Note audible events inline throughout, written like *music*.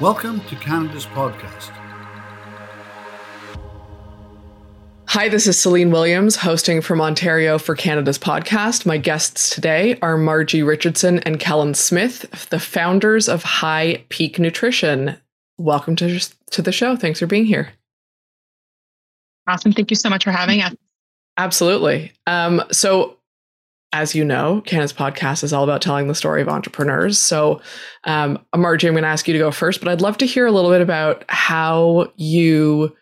Welcome to Canada's podcast. Hi, this is Celine Williams, hosting from Ontario for Canada's podcast. My guests today are Margie Richardson and Kellen Smith, the founders of High Peak Nutrition. Welcome to, to the show. Thanks for being here. Awesome. Thank you so much for having us. Absolutely. Um, so, as you know, Canada's podcast is all about telling the story of entrepreneurs. So, um, Margie, I'm going to ask you to go first, but I'd love to hear a little bit about how you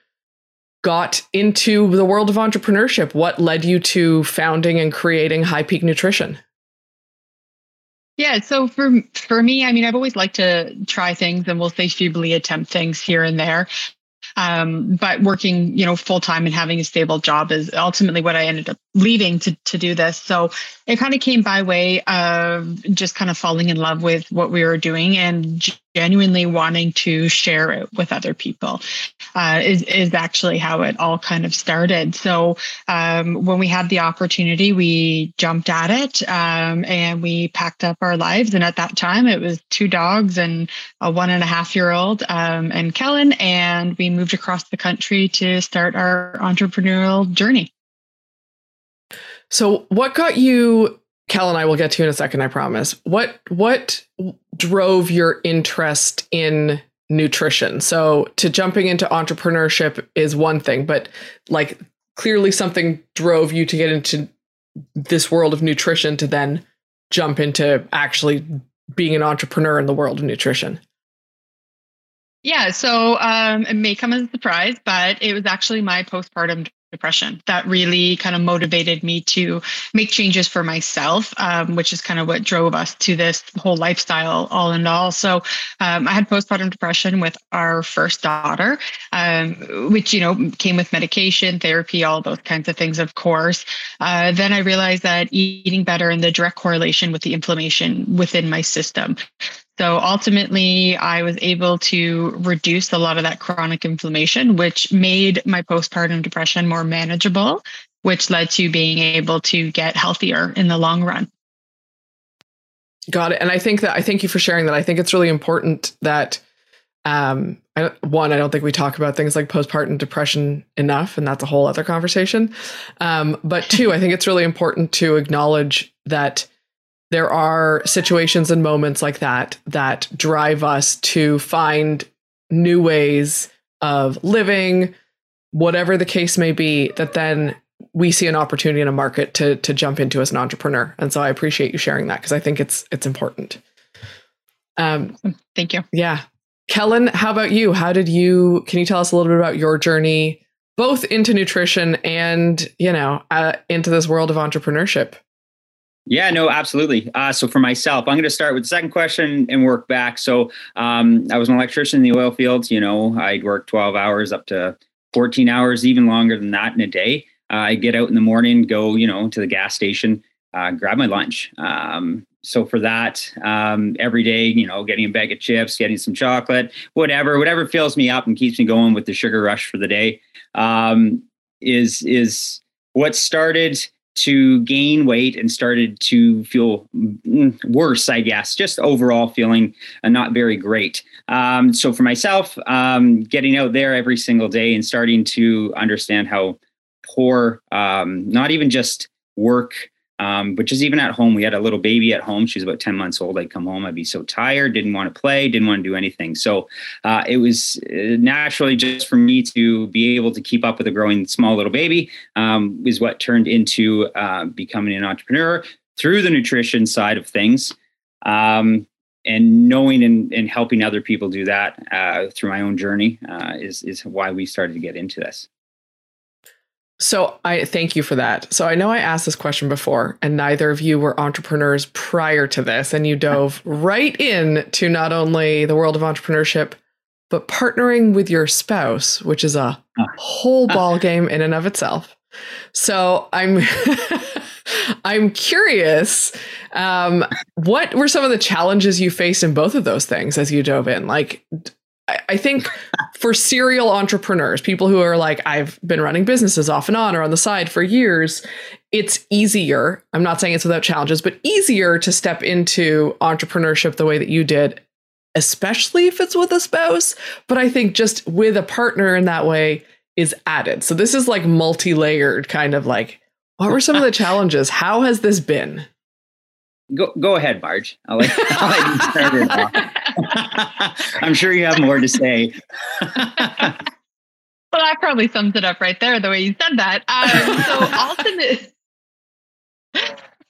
got into the world of entrepreneurship. What led you to founding and creating High Peak Nutrition? Yeah, so for for me, I mean, I've always liked to try things, and we'll say feebly attempt things here and there. Um, but working, you know, full time and having a stable job is ultimately what I ended up leaving to to do this. So it kind of came by way of just kind of falling in love with what we were doing and genuinely wanting to share it with other people uh, is, is actually how it all kind of started. So um, when we had the opportunity, we jumped at it um, and we packed up our lives. And at that time, it was two dogs and a one and a half year old um, and Kellen. And we moved across the country to start our entrepreneurial journey. So, what got you Kellen I will get to in a second, I promise. What what drove your interest in nutrition? So to jumping into entrepreneurship is one thing, but like clearly something drove you to get into this world of nutrition to then jump into actually being an entrepreneur in the world of nutrition. Yeah, so um, it may come as a surprise, but it was actually my postpartum depression. That really kind of motivated me to make changes for myself um, which is kind of what drove us to this whole lifestyle all in all. So um, i had postpartum depression with our first daughter um, which you know came with medication therapy all those kinds of things of course. Uh, then i realized that eating better and the direct correlation with the inflammation within my system so ultimately, I was able to reduce a lot of that chronic inflammation, which made my postpartum depression more manageable, which led to being able to get healthier in the long run. Got it. And I think that I thank you for sharing that. I think it's really important that um I, one i don't think we talk about things like postpartum depression enough and that's a whole other conversation um but two i think it's really important to acknowledge that there are situations and moments like that that drive us to find new ways of living, whatever the case may be, that then we see an opportunity in a market to to jump into as an entrepreneur. And so I appreciate you sharing that because I think it's it's important. Um, Thank you. Yeah. Kellen, how about you? How did you can you tell us a little bit about your journey both into nutrition and, you know, uh, into this world of entrepreneurship? Yeah, no, absolutely. Uh, so for myself, I'm going to start with the second question and work back. So um, I was an electrician in the oil fields. You know, I'd work 12 hours up to 14 hours, even longer than that in a day. Uh, I get out in the morning, go, you know, to the gas station, uh, grab my lunch. Um, so for that, um, every day, you know, getting a bag of chips, getting some chocolate, whatever, whatever fills me up and keeps me going with the sugar rush for the day, um, is is what started to gain weight and started to feel mm, worse, I guess, just overall feeling uh, not very great. Um, so for myself, um, getting out there every single day and starting to understand how poor, um, not even just work um, but just even at home, we had a little baby at home. She was about 10 months old. I'd come home, I'd be so tired, didn't want to play, didn't want to do anything. So uh, it was uh, naturally just for me to be able to keep up with a growing small little baby um, is what turned into uh, becoming an entrepreneur through the nutrition side of things. Um, and knowing and, and, helping other people do that uh, through my own journey uh, is, is why we started to get into this. So I thank you for that. So I know I asked this question before, and neither of you were entrepreneurs prior to this, and you dove *laughs* right in to not only the world of entrepreneurship, but partnering with your spouse, which is a whole ball game in and of itself. So I'm *laughs* I'm curious, um, what were some of the challenges you faced in both of those things as you dove in? Like, I think for serial entrepreneurs, people who are like, I've been running businesses off and on or on the side for years, it's easier. I'm not saying it's without challenges, but easier to step into entrepreneurship the way that you did especially if it's with a spouse. But I think just with a partner in that way is added. So this is like multi layered, kind of like, what were some of the challenges? How has this been? Go go ahead, Marge. I'll let, I'll let you start it off. *laughs* I'm sure you have more to say. well, that probably sums it up right there, the way you said that. Um, so ultimately,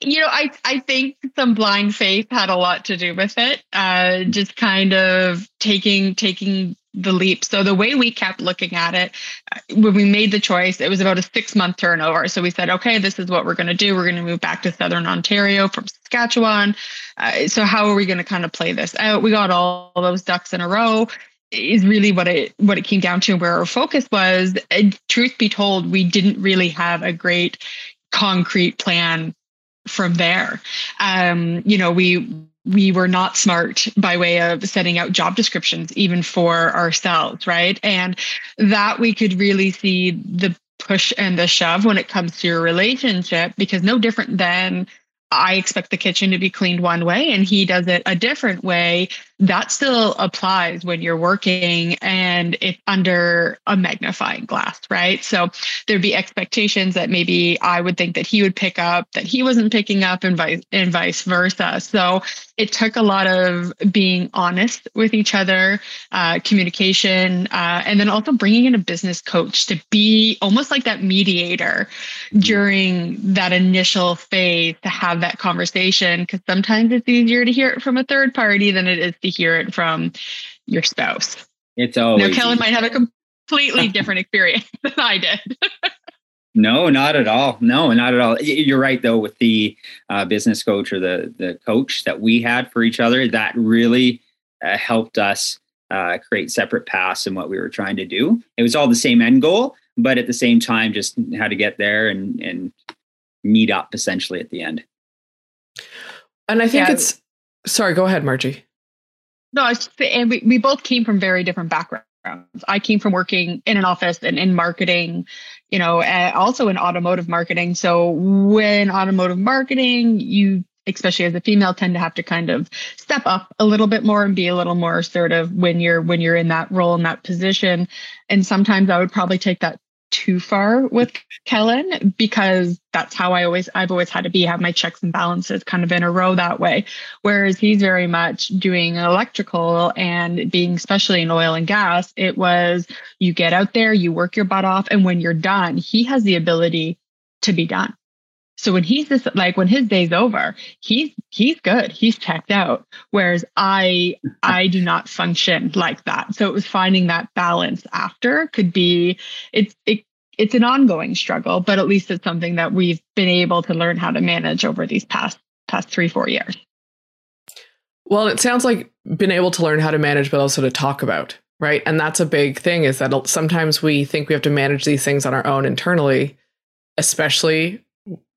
you know, I I think some blind faith had a lot to do with it. Uh, just kind of taking taking the leap. So the way we kept looking at it, uh, when we made the choice, it was about a six month turnover. So we said, okay, this is what we're going to do. We're going to move back to Southern Ontario from Saskatchewan. Uh, so how are we going to kind of play this out? We got all those ducks in a row is really what it what it came down to where our focus was and truth be told we didn't really have a great concrete plan from there um you know we we were not smart by way of setting out job descriptions even for ourselves right? And that we could really see the push and the shove when it comes to your relationship because no different than I expect the kitchen to be cleaned one way and he does it a different way that still applies when you're working and it's under a magnifying glass, right? So there'd be expectations that maybe I would think that he would pick up that he wasn't picking up and vice and vice versa. So it took a lot of being honest with each other, uh, communication, uh, and then also bringing in a business coach to be almost like that mediator during that initial phase to have that conversation. Because sometimes it's easier to hear it from a third party than it is to hear it from your spouse. It's always now Kellen might have a completely different experience *laughs* than I did. no, not at all. No, not at all. You're right though with the uh, business coach or the the coach that we had for each other. That really uh, helped us uh, create separate paths in what we were trying to do. It was all the same end goal, but at the same time, just how to get there and and meet up essentially at the end. And I think yeah. it's sorry. Go ahead, Margie. No, I just, and we, we both came from very different backgrounds. I came from working in an office and in marketing, you know, also in automotive marketing. So when automotive marketing, you especially as a female tend to have to kind of step up a little bit more and be a little more assertive when you're when you're in that role in that position and sometimes i would probably take that too far with Kellen because that's how I always I've always had to be have my checks and balances kind of in a row that way. Whereas he's very much doing electrical and being especially in oil and gas it was you get out there you work your butt off and when you're done he has the ability to be done so when he's this, like when his day's over, he's he's good. He's checked out. Whereas I I do not function like that. So it was finding that balance after could be it's it it's an ongoing struggle, but at least it's something that we've been able to learn how to manage over these past past three, four years. Well, it sounds like been able to learn how to manage, but also to talk about, right? And that's a big thing is that sometimes we think we have to manage these things on our own internally, especially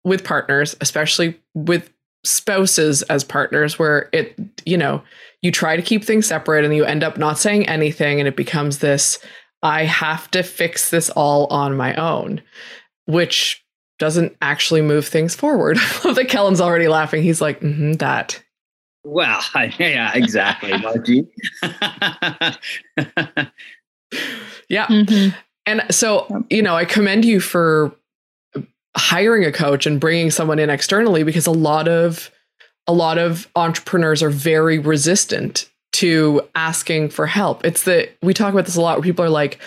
with partners, especially with spouses as partners, where it, you know, you try to keep things separate and you end up not saying anything and it becomes this, I have to fix this all on my own, which doesn't actually move things forward. *laughs* that Kellen's already laughing. He's like, mm-hmm, that. Well, *laughs* yeah, exactly, *laughs* yeah. Mm-hmm. And so, you know, I commend you for hiring a coach and bringing someone in externally because a lot of a lot of entrepreneurs are very resistant to asking for help. It's the we talk about this a lot where people are like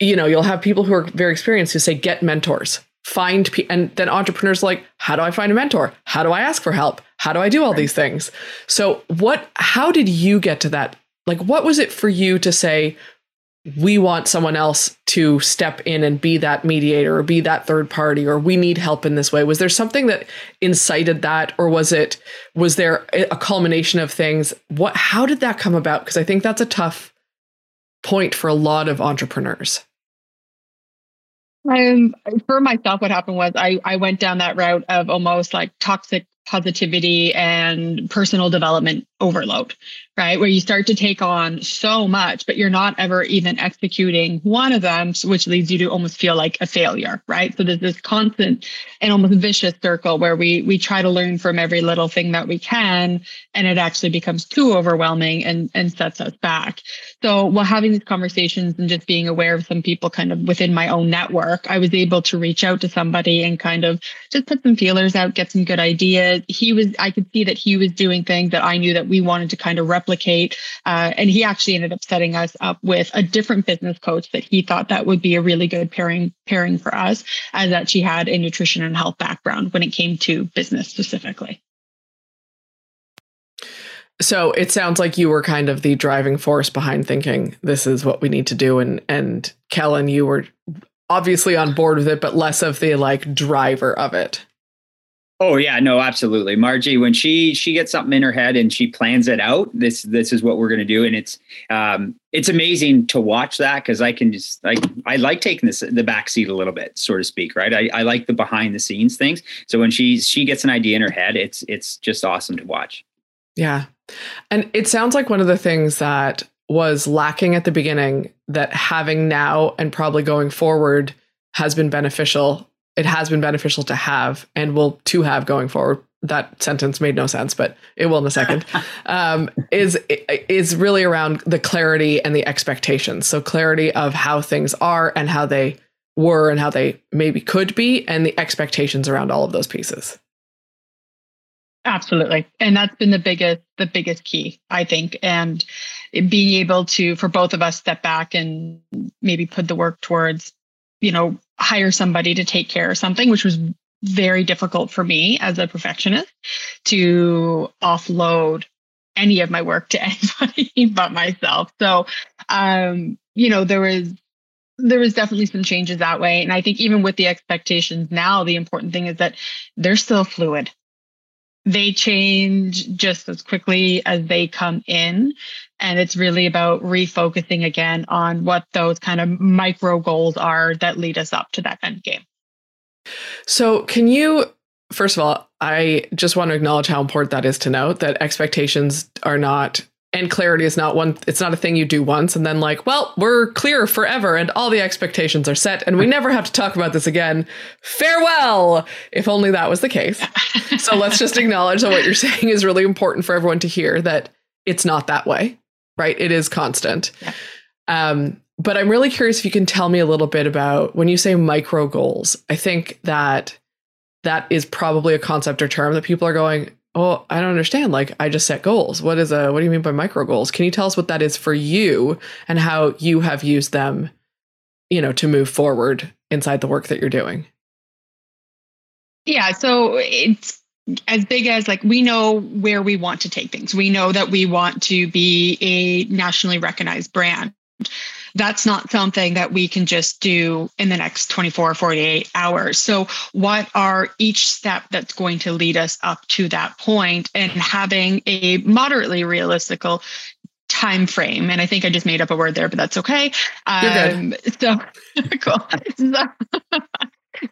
you know, you'll have people who are very experienced who say get mentors. Find pe-, and then entrepreneurs like, how do I find a mentor? How do I ask for help? How do I do all these things? So, what how did you get to that? Like what was it for you to say we want someone else to step in and be that mediator or be that third party or we need help in this way. Was there something that incited that or was it was there a culmination of things? What how did that come about? Because i think that's a tough point for a lot of entrepreneurs. Um, for myself what happened was I, I went down that route of almost like toxic positivity and personal development overload, right? Where you start to take on so much, but you're not ever even executing one of them, which leads you to almost feel like a failure, right? So there's this constant and almost vicious circle where we we try to learn from every little thing that we can, and it actually becomes too overwhelming and and sets us back. So while having these conversations and just being aware of some people kind of within my own network, I was able to reach out to somebody and kind of just put some feelers out, get some good ideas. He was I could see that he was doing things that I knew that we wanted to kind of replicate. Uh, and he actually ended up setting us up with a different business coach that he thought that would be a really good pairing pairing for us, as that she had a nutrition and health background when it came to business specifically. So it sounds like you were kind of the driving force behind thinking this is what we need to do, and and Kellen, you were obviously on board with it, but less of the like driver of it. Oh yeah, no, absolutely. Margie, when she she gets something in her head and she plans it out, this this is what we're going to do, and it's um it's amazing to watch that because I can just like I like taking this the back seat a little bit, so to speak, right? I, I like the behind the scenes things. So when she she gets an idea in her head, it's it's just awesome to watch. Yeah, and it sounds like one of the things that was lacking at the beginning that having now and probably going forward has been beneficial it has been beneficial to have and will to have going forward that sentence made no sense, but it will in a second. *laughs* Um, is is really around the clarity and the expectations. So clarity of how things are and how they were and how they maybe could be, and the expectations around all of those pieces. Absolutely, and that's been the biggest the biggest key, I think, and being able to for both of us step back and maybe put the work towards you know, hire somebody to take care of something, which was very difficult for me as a perfectionist to offload any of my work to *laughs* anybody but myself. So, um, you know, there was there was definitely some changes that way. And I think even with the expectations now, the important thing is that they're still fluid. They change just as quickly as they come in. And it's really about refocusing again on what those kind of micro goals are that lead us up to that end game. So, can you, first of all, I just want to acknowledge how important that is to note that expectations are not and clarity is not one it's not a thing you do once and then like well we're clear forever and all the expectations are set and we never have to talk about this again farewell if only that was the case *laughs* so let's just acknowledge that what you're saying is really important for everyone to hear that it's not that way right? It is constant. Yeah. Um, but I'm really curious if you can tell me a little bit about when you say micro goals. I think that that is probably a concept or term that people are going, "Oh, I don't understand. Like, I just set goals. What is a? What do you mean by micro goals? Can you tell us what that is for you and how you have used them, you know, to move forward inside the work that you're doing?" Yeah, so it's as big as like we know where we want to take things. We know that we want to be a nationally recognized brand. That's not something that we can just do in the next 24 or 48 hours. So, what are each step that's going to lead us up to that point and having a moderately realistic time frame? And i think i just made up a word there but that's okay. Um, *laughs* so *laughs* cool. So, *laughs*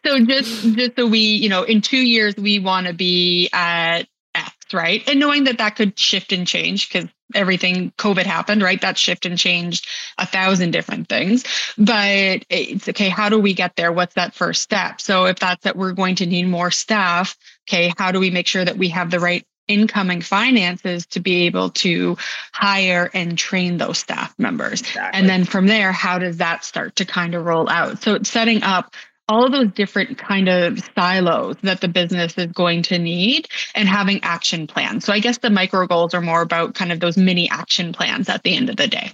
so just just so we you know in two years we want to be at x right? And knowing that that could shift and change because everything covid happened right that shift and changed a thousand different things but it's okay how do we get there what's that first step so if that's that we're going to need more staff okay how do we make sure that we have the right incoming finances to be able to hire and train those staff members. Exactly. And then from there, how does that start to kind of roll out? So it's setting up all of those different kind of silos that the business is going to need and having action plans. So I guess the micro goals are more about kind of those mini action plans at the end of the day.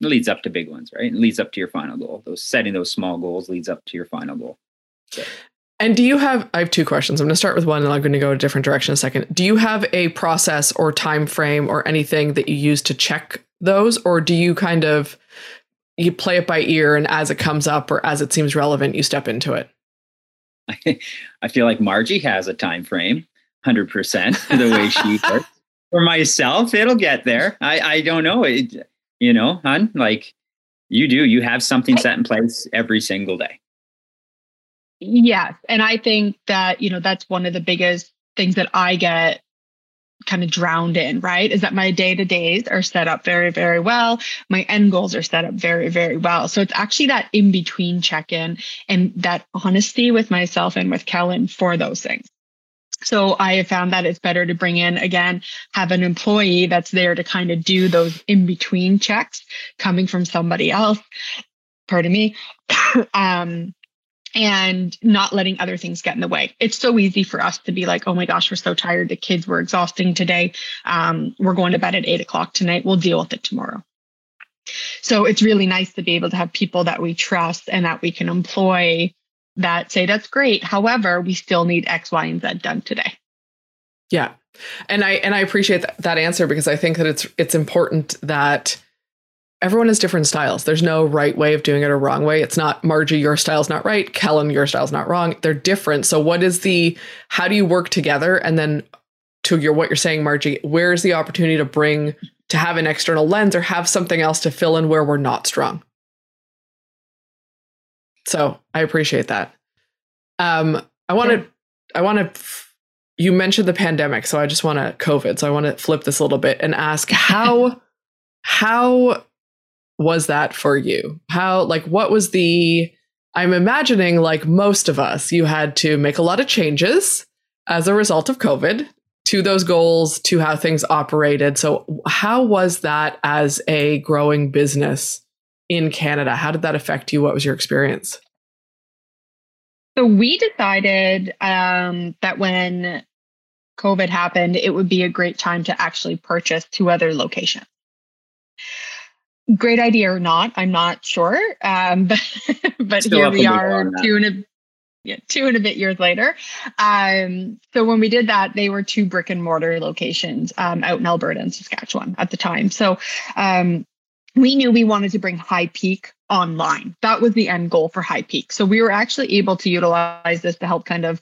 It leads up to big ones, right? It leads up to your final goal. Those setting those small goals leads up to your final goal. So. And do you have I have two questions. I'm going to start with one and I'm going to go a different direction in a second. Do you have a process or time frame or anything that you use to check those or do you kind of you play it by ear and as it comes up or as it seems relevant you step into it. *laughs* I feel like margie has a time frame 100% the way she *laughs* works. For myself it'll get there. I i don't know. It, you know hun like you do. You have something set in place every single day. Yes and i think that you know that's one of the biggest things that i get kind of drowned in, right? Is that my day to days are set up very, very well. My end goals are set up very, very well. So it's actually that in between check in and that honesty with myself and with Kellen for those things. So I have found that it's better to bring in again, have an employee that's there to kind of do those in between checks coming from somebody else. Pardon me. *coughs* um, and not letting other things get in the way. It's so easy for us to be like, oh my gosh, we're so tired. The kids were exhausting today. Um, we're going to bed at eight o'clock tonight. We'll deal with it tomorrow. So it's really nice to be able to have people that we trust and that we can employ that say, that's great. However, we still need X, Y, and Z done today. Yeah. And I and I appreciate that, that answer because I think that it's it's important that everyone has different styles. There's no right way of doing it or wrong way. It's not Margie, your style's not right. Kellen, your style's not wrong. They're different. So what is the how do you work together? And then to your what you're saying, Margie, where's the opportunity to bring to have an external lens or have something else to fill in where we're not strong? So I appreciate that. Um, I want to, I want to, you mentioned the pandemic. So I just want to COVID. So I want to flip this a little bit and ask *laughs* how, how was that for you? How, like, what was the, I'm imagining, like most of us, you had to make a lot of changes as a result of COVID to those goals, to how things operated. So, how was that as a growing business in Canada? How did that affect you? What was your experience? So, we decided um, that when COVID happened, it would be a great time to actually purchase two other locations great idea or not, I'm not sure. Um, *laughs* but but here we are, two and a yeah, two and a bit years later. Um, so when we did that, they were two brick and mortar locations um, out in Alberta and Saskatchewan at the time. So um, we knew we wanted to bring High Peak online. That was the end goal for High Peak. So we were actually able to utilize this to help kind of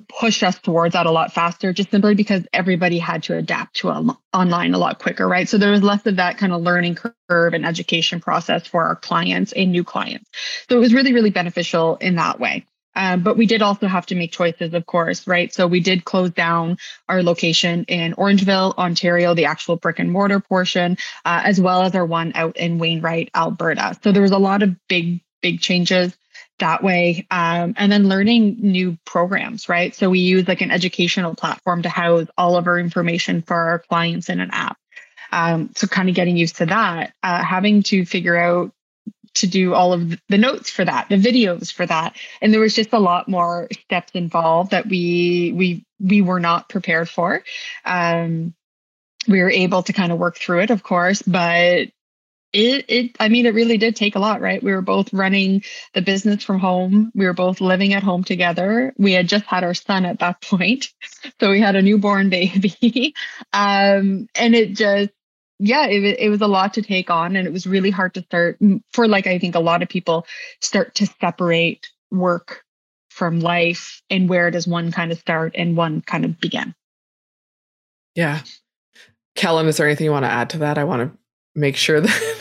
push us towards that a lot faster just simply because everybody had to adapt to a, online a lot quicker right so there was less of that kind of learning curve and education process for our clients and new clients so it was really really beneficial in that way um, but we did also have to make choices, of course, right? So we did close down our location in Orangeville, Ontario, the actual brick and mortar portion, uh, as well as our one out in Wainwright, Alberta. So there was a lot of big, big changes that way um, and then learning new programs right? So we use like an educational platform to house all of our information for our clients in an app. Um, so kind of getting used to that uh, having to figure out to do all of the notes for that the videos for that. And there was just a lot more steps involved that we we we were not prepared for. Um, we were able to kind of work through it of course but it it i mean it really did take a lot right? We were both running the business from home. We were both living at home together. We had just had our son at that *laughs* point so we had a newborn *laughs* baby. Um and it just yeah it, it was a lot to take on and it was really hard to start for like i think a lot of people start to separate work from life and where does one kind of start and one kind of begin. Yeah. Kellen is there anything you want to add to that? I want to make sure *laughs* that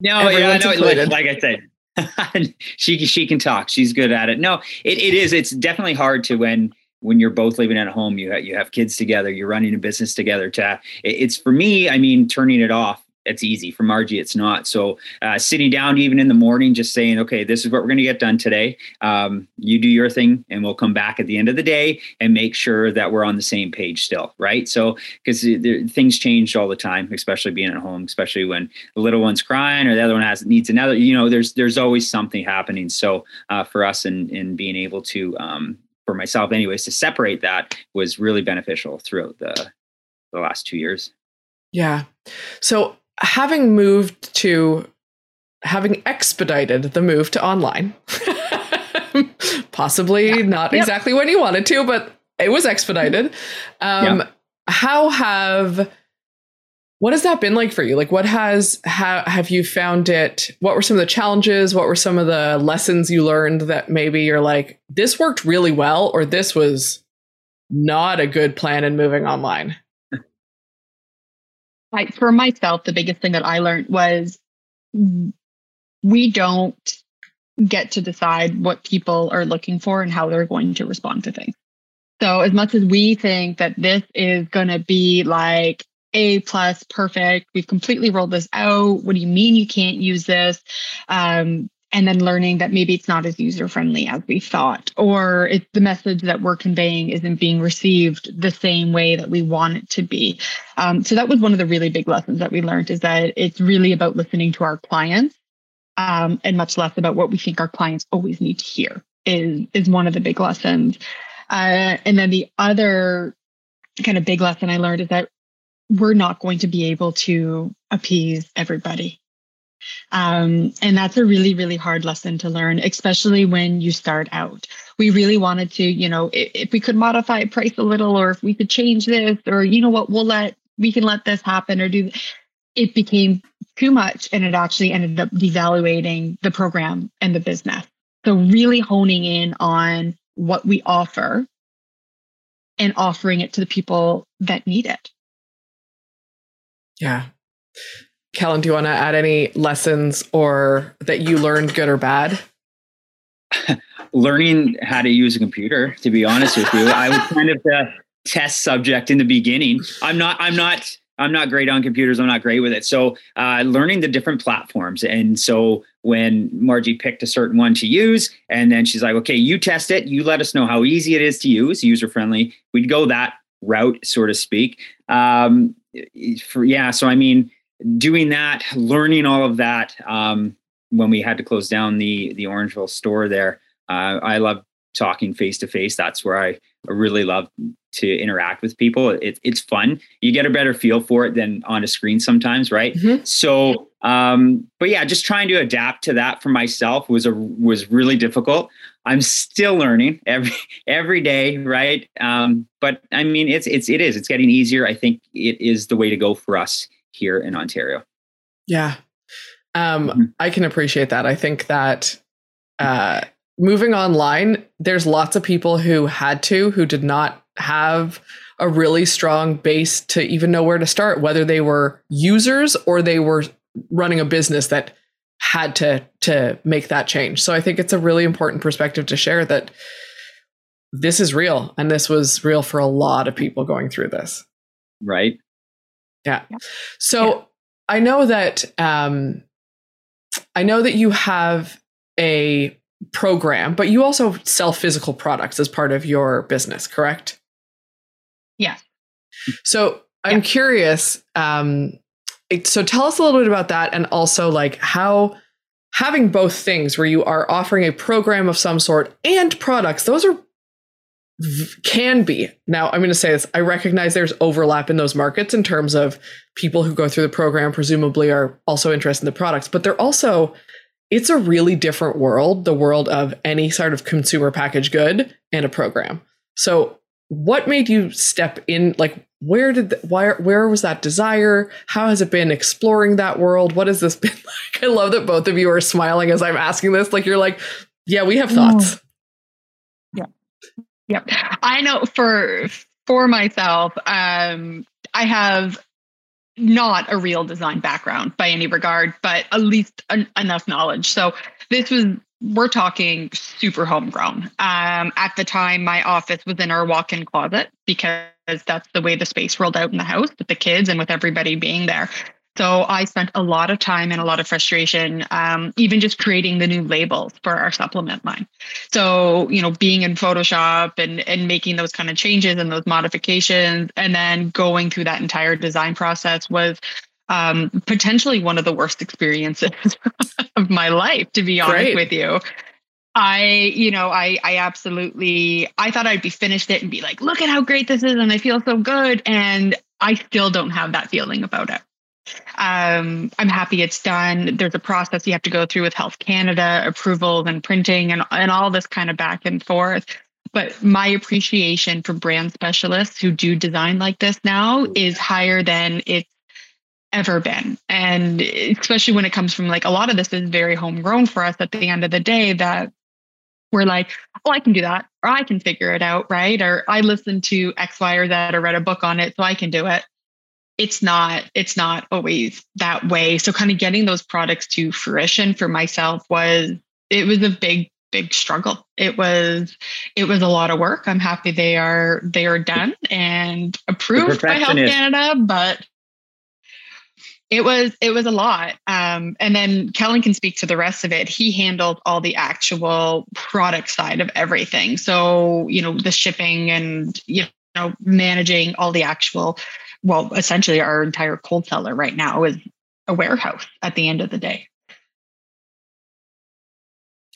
no, yeah, no, like, like I said, *laughs* she she can talk. She's good at it. No, it, it is. It's definitely hard to when when you're both living at home. You have, you have kids together. You're running a business together. To it's for me. I mean, turning it off it's easy. For Margie, it's not. So uh, sitting down even in the morning, just saying, okay, this is what we're going to get done today. Um, you do your thing, and we'll come back at the end of the day and make sure that we're on the same page still, right? So because things change all the time, especially being at home, especially when the little one's crying or the other one has needs another. You know, there's there's always something happening. So uh, for us, and in, in being able to um, for myself, anyways, to separate that was really beneficial throughout the the last two years. Yeah. So having moved to having expedited the move to online, *laughs* possibly yeah. not yep. exactly when you wanted to, but it was expedited. Um, yeah. How have what has that been like for you? Like, what has how have you found it? What were some of the challenges? What were some of the lessons you learned that maybe you're like, this worked really well, or this was not a good plan in moving online? I, for myself, the biggest thing that I learned was we don't get to decide what people are looking for and how they're going to respond to things. So as much as we think that this is going to be like a plus perfect, we've completely rolled this out. What do you mean you can't use this? Um, and then learning that maybe it's not as user friendly as we thought, or it's the message that we're conveying isn't being received the same way that we want it to be. Um, so that was one of the really big lessons that we learned is that it's really about listening to our clients um, and much less about what we think our clients always need to hear is is one of the big lessons. Uh, and then the other kind of big lesson I learned is that we're not going to be able to appease everybody. Um, and that's a really, really hard lesson to learn, especially when you start out. We really wanted to, you know, if, if we could modify price a little, or if we could change this, or you know what, we'll let we can let this happen or do. It became too much, and it actually ended up devaluating the program and the business. So really honing in on what we offer and offering it to the people that need it. Yeah. Kellen, do you want to add any lessons or that you learned good or bad? *laughs* Learning how to use a computer, to be honest with you. I was kind of the test subject in the beginning. I'm not, I'm not, I'm not great on computers. I'm not great with it. So uh, learning the different platforms. And so when Margie picked a certain one to use, and then she's like, okay, you test it. You let us know how easy it is to use, user friendly. We'd go that route, so to speak. Um, for yeah, so I mean, doing that, learning all of that. Um, when we had to close down the the Orangeville store there, uh, I love talking face to face. That's where I really love to interact with people. It, it's fun. You get a better feel for it than on a screen sometimes, right? Mm-hmm. So, um, but yeah, just trying to adapt to that for myself was a was really difficult. I'm still learning every every day, right? Um, but I mean, it's it's it is it's getting easier. I think it is the way to go for us here in Ontario. Yeah, um, mm-hmm. I can appreciate that. I think that uh, moving online, there's lots of people who had to who did not have a really strong base to even know where to start, whether they were users or they were running a business that had to to make that change. So I think it's a really important perspective to share that this is real and this was real for a lot of people going through this. Right. Yeah. So yeah. I know that um I know that you have a program, but you also sell physical products as part of your business, correct? Yeah. So I'm curious um so tell us a little bit about that and also like how having both things where you are offering a program of some sort and products those are can be. Now i'm going to say this i recognize there's overlap in those markets in terms of people who go through the program presumably are also interested in the products but they're also it's a really different world the world of any sort of consumer package good and a program. So what made you step in like where did the, why where was that desire? How has it been exploring that world? What has this *laughs* been like? I love that both of you are smiling as i'm asking this like you're like yeah we have thoughts yeah i know for for myself um i have not a real design background by any regard but at least en- enough knowledge so this was we're talking super homegrown. Um, at the time, my office was in our walk in closet because that's the way the space rolled out in the house with the kids and with everybody being there. So I spent a lot of time and a lot of frustration, um, even just creating the new labels for our supplement line. So, you know, being in Photoshop and, and making those kind of changes and those modifications, and then going through that entire design process was um, potentially one of the worst experiences *laughs* of my life, to be honest Great. with you. I, you know, I, I absolutely, I thought I'd be finished it and be like, look at how great this is, and I feel so good, and I still don't have that feeling about it. Um, I'm happy it's done. There's a process you have to go through with Health Canada approvals and printing and and all this kind of back and forth. But my appreciation for brand specialists who do design like this now is higher than it's ever been. And especially when it comes from like a lot of this is very homegrown for us at the end of the day that we're like, oh, I can do that, or I can figure it out, right? Or I listened to X, Y, or Z, or read a book on it, so I can do it. It's not, it's not always that way. So kind of getting those products to fruition for myself was it was a big big struggle. It was it was a lot of work. I'm happy they are they are done and approved by Health Canada, but it was it was a lot um, and then kellen can speak to the rest of it he handled all the actual product side of everything so you know the shipping and you know managing all the actual well essentially our entire cold cellar right now is a warehouse at the end of the day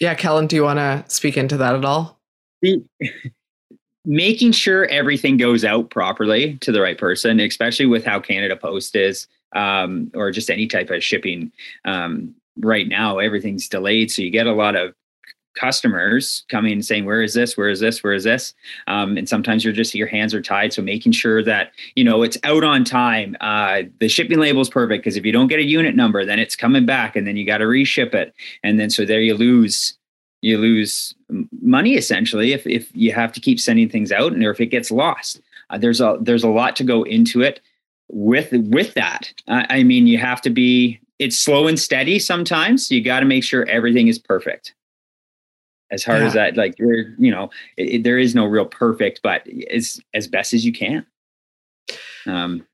yeah kellen do you want to speak into that at all *laughs* making sure everything goes out properly to the right person especially with how canada post is um, or just any type of shipping. Um, right now, everything's delayed, so you get a lot of customers coming and saying where is this? Where is this? Where is this? Um, and sometimes you're just your hands are tied so making sure that you know it's out on time uh, the shipping label is perfect because if you don't get a unit number then it's coming back and then you got to reship it. And then so there you lose you lose money essentially if, if you have to keep sending things out and or if it gets lost. Uh, there's a there's a lot to go into it with with that. I mean you have to be it's slow and steady sometimes you got to make sure everything is perfect as hard yeah. as that like you're you know it, it, there is no real perfect but as as best as you can um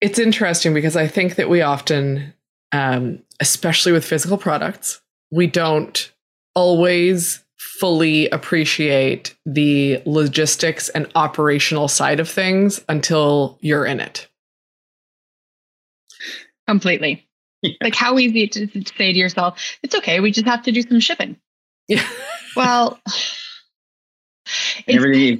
it's interesting because i think that we often um especially with physical products we don't always fully appreciate the logistics and operational side of things until you're in it Completely. *laughs* Yeah. Like how easy to, to say to yourself, it's okay, we just have to do some shipping. Yeah. well, *laughs*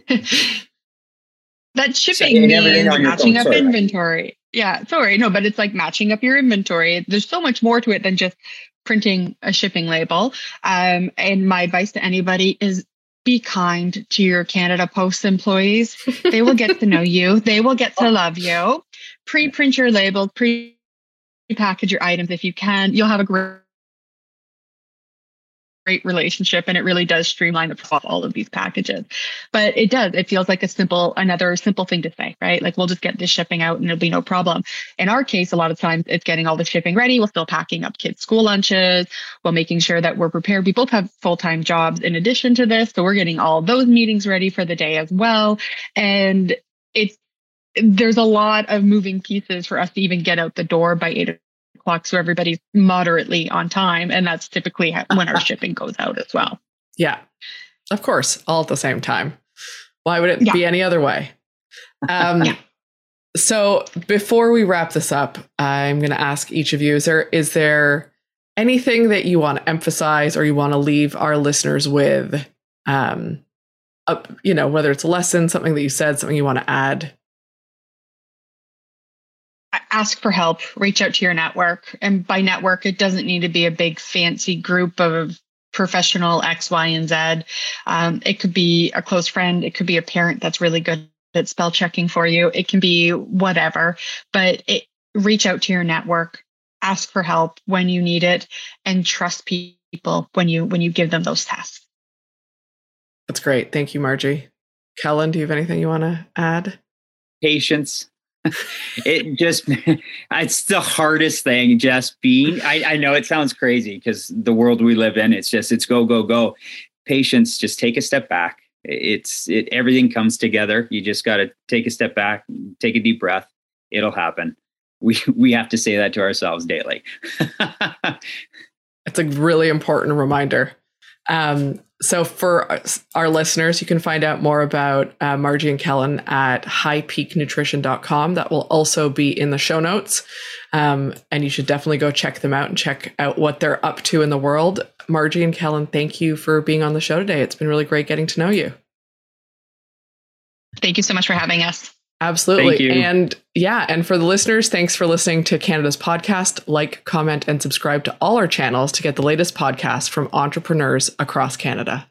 *laughs* that shipping so means matching up inventory. Yeah, sorry, no, but it's like matching up your inventory. There's so much more to it than just printing a shipping label. Um, and my advice to anybody is be kind to your Canada Post employees. They will get to know *laughs* you. They will get to love you. Pre-print your label, pre package your items if you can. You'll have a great great relationship and it really does streamline the process of all of these packages. But it does it feels like a simple another simple thing to say right? Like we'll just get this shipping out and it'll be no problem. In our case a lot of times it's getting all the shipping ready. We're still packing up kids school lunches. While making sure that we're prepared. We both have full-time jobs in addition to this so we're getting all those meetings ready for the day as well. And it's there's a lot of moving pieces for us to even get out the door by eight o'clock so everybody's moderately on time and that's typically when our *laughs* shipping goes out as well. Yeah. Of course all at the same time. Why would it yeah. be any other way? Um, yeah. so before we wrap this up i'm going to ask each of you is there is there anything that you want to emphasize or you want to leave our listeners with um, you know whether it's a lesson something that you said something you want to add ask for help, reach out to your network. And by network, it doesn't need to be a big fancy group of professional X, Y, and Z. Um, it could be a close friend, it could be a parent that's really good at spell checking for you, it can be whatever, but it, reach out to your network, ask for help when you need it, and trust people when you when you give them those tasks. That's great. Thank you, Margie. Kellen, do you have anything you want to add? Patience it just *laughs* it's the hardest thing just being I, I know it sounds crazy because the world we live in it's just it's go go go. Patience just take a step back. It's it everything comes together. You just got to take a step back take a deep breath. It'll happen. We *laughs* we have to say that to ourselves daily. *laughs* It's a really important reminder um, so for our listeners, you can find out more about uh, Margie and Kellen at highpeaknutrition.com. That will also be in the show notes. Um, and you should definitely go check them out and check out what they're up to in the world. Margie and Kellen, thank you for being on the show today. It's been really great getting to know you. Thank you so much for having us. Absolutely. And yeah, and for the listeners, thanks for listening to Canada's podcast. Like, comment, and subscribe to all our channels to get the latest podcasts from entrepreneurs across Canada.